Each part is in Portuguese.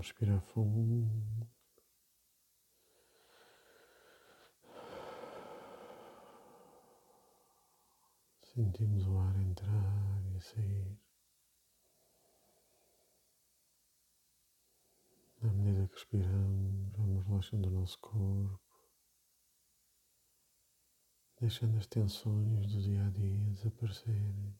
Vamos respirar fundo. Sentimos o ar entrar e sair. Na medida que respiramos, vamos relaxando o nosso corpo, deixando as tensões do dia a dia desaparecerem.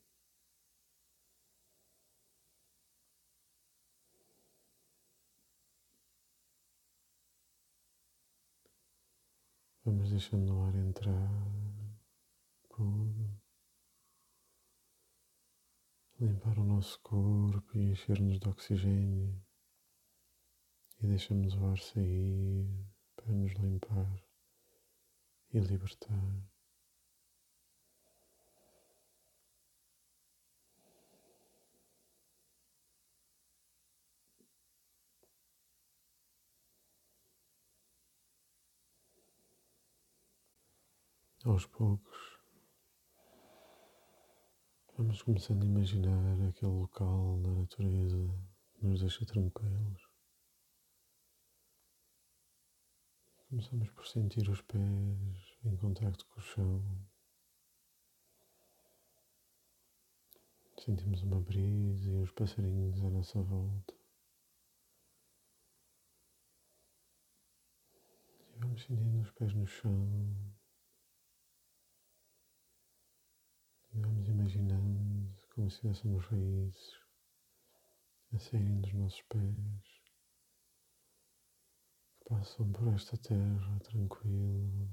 Deixando o ar entrar puro, limpar o nosso corpo e encher-nos de oxigênio e deixamos o ar sair para nos limpar e libertar. Aos poucos, vamos começando a imaginar aquele local na natureza que nos deixa tranquilos. Começamos por sentir os pés em contacto com o chão. Sentimos uma brisa e os passarinhos à nossa volta. E vamos sentindo os pés no chão. E vamos imaginando como se tivéssemos raízes a saírem dos nossos pés, que passam por esta terra tranquila,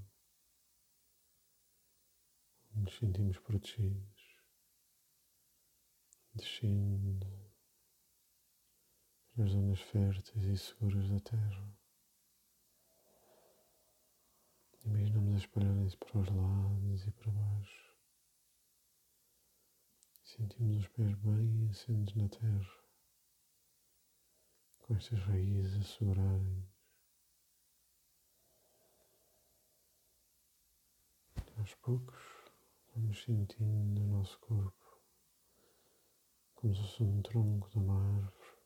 onde nos sentimos protegidos, descendo para as zonas férteis e seguras da terra. Imaginamos a espalharem-se para os lados e para baixo. Sentimos os pés bem assentos na terra, com estas raízes a segurarem. Aos poucos, vamos sentindo no nosso corpo como se fosse um tronco de uma árvore.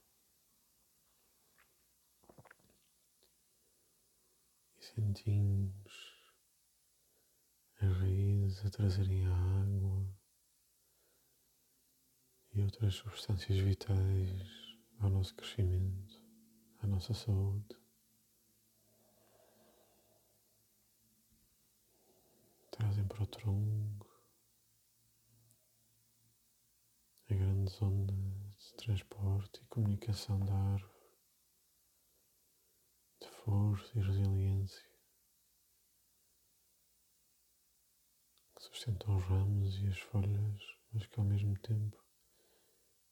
E sentimos as raízes a trazerem a água e outras substâncias vitais ao nosso crescimento, à nossa saúde. Trazem para o tronco a grande zona de transporte e comunicação da árvore, de força e resiliência, que sustentam os ramos e as folhas, mas que ao mesmo tempo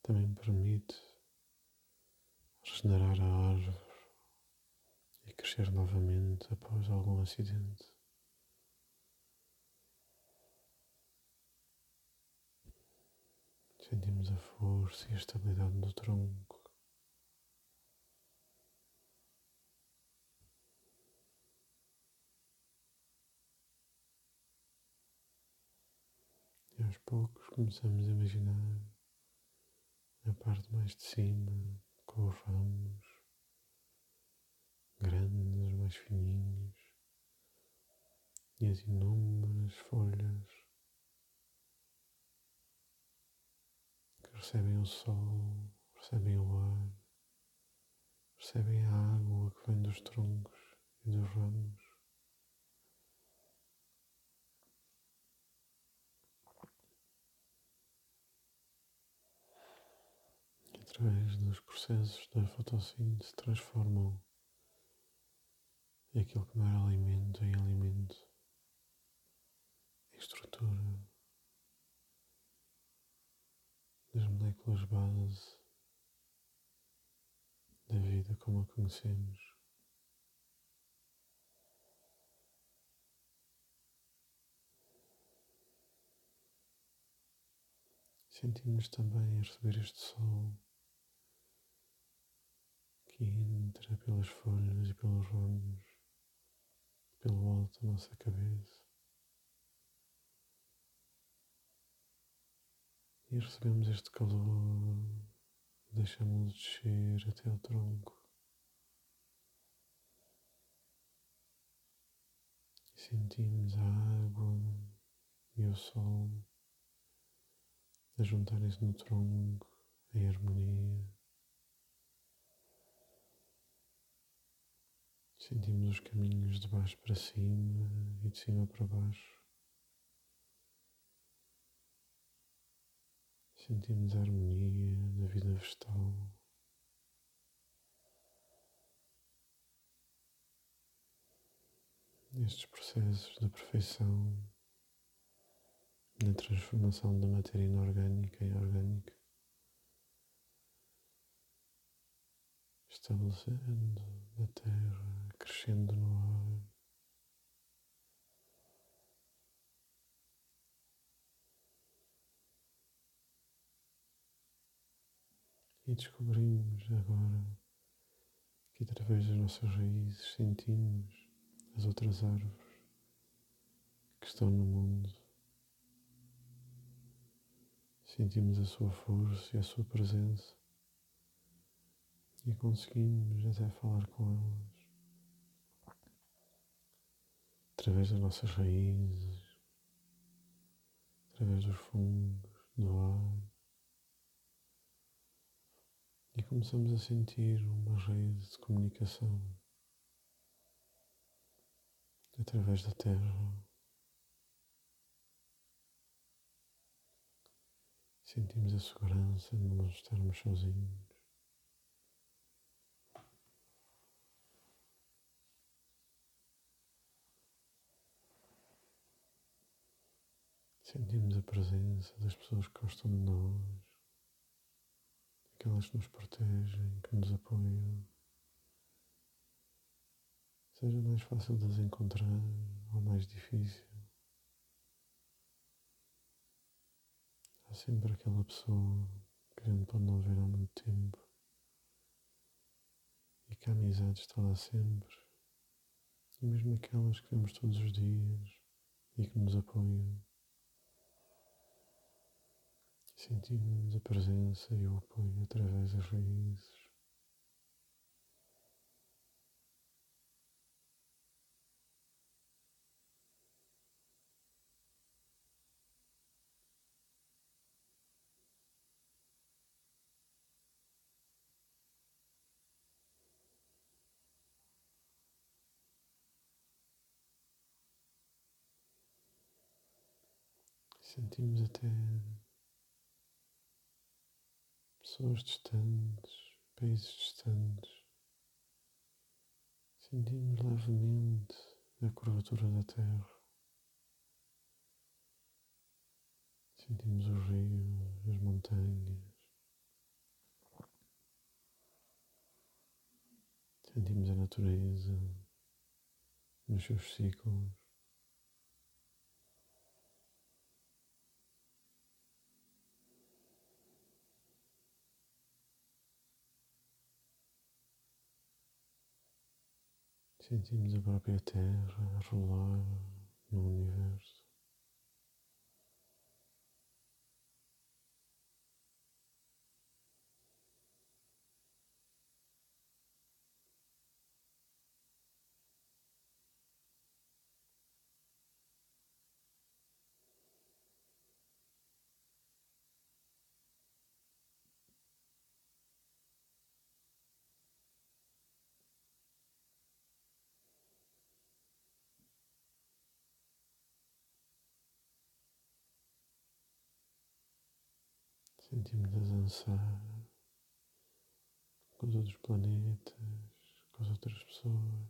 também permite regenerar a árvore e crescer novamente após algum acidente. Sentimos a força e a estabilidade do tronco. E aos poucos começamos a imaginar na parte mais de cima, com os ramos grandes, mais fininhos e as inúmeras folhas que recebem o sol, recebem o ar, recebem a água que vem dos troncos e dos ramos. Através dos processos da fotossíntese, transformam aquilo que não era alimento em alimento, em estrutura das moléculas base da vida como a conhecemos. Sentimos também a receber este sol seja pelas folhas e pelos ramos, pelo alto da nossa cabeça. E recebemos este calor, deixamos descer até ao tronco. E sentimos a água e o sol a juntarem-se no tronco em harmonia. Sentimos os caminhos de baixo para cima e de cima para baixo. Sentimos a harmonia da vida vegetal. Estes processos da perfeição na transformação da matéria inorgânica em orgânica, estabelecendo a terra, crescendo no ar. E descobrimos agora que através das nossas raízes sentimos as outras árvores que estão no mundo. Sentimos a sua força e a sua presença e conseguimos até falar com elas através das nossas raízes, através dos fungos, do ar. E começamos a sentir uma rede de comunicação através da terra. Sentimos a segurança de não estarmos sozinhos. Sentimos a presença das pessoas que gostam de nós aquelas que nos protegem, que nos apoiam, seja mais fácil de as encontrar ou mais difícil. Há sempre aquela pessoa que a gente pode não ver há muito tempo e que a amizade está lá sempre, e mesmo aquelas que vemos todos os dias e que nos apoiam. Sentimos a presença e o apoio através das raízes. Sentimos até pessoas distantes, países distantes. Sentimos levemente a curvatura da Terra. Sentimos os rios, as montanhas. Sentimos a natureza nos seus ciclos. Sentimos a própria Terra a rolar no universo. Sentimos a dançar com os outros planetas, com as outras pessoas.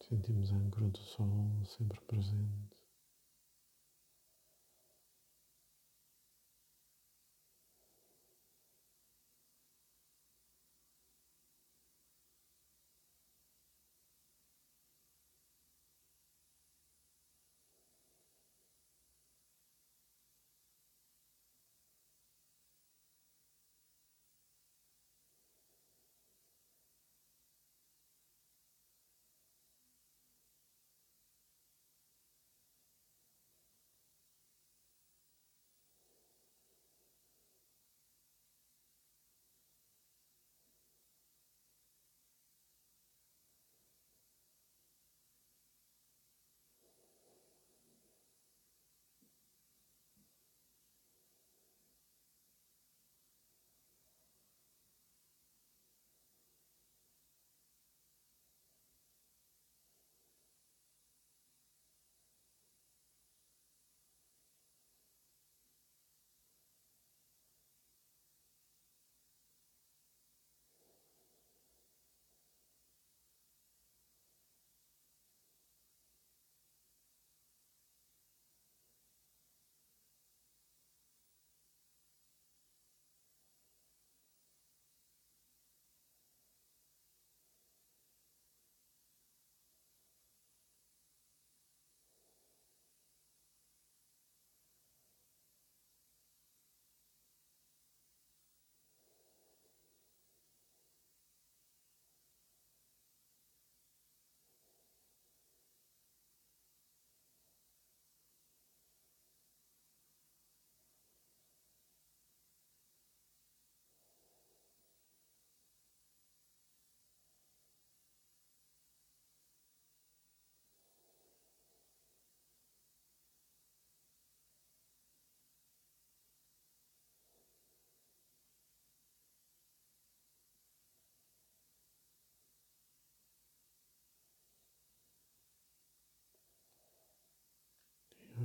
Sentimos a âncora do sol sempre presente.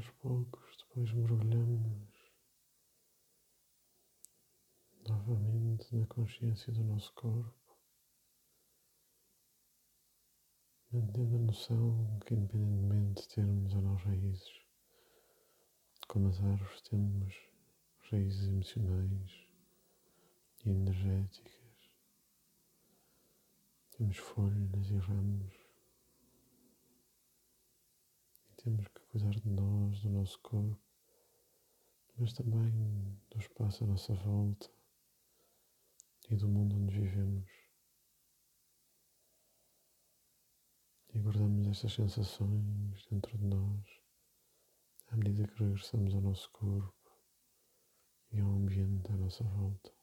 Aos poucos, depois mergulhamos novamente na consciência do nosso corpo, mantendo a noção que, independentemente de termos ou não raízes, como as árvores, temos raízes emocionais e energéticas, temos folhas e ramos. Temos cuidar de nós, do nosso corpo, mas também do espaço à nossa volta e do mundo onde vivemos. E guardamos estas sensações dentro de nós à medida que regressamos ao nosso corpo e ao ambiente à nossa volta.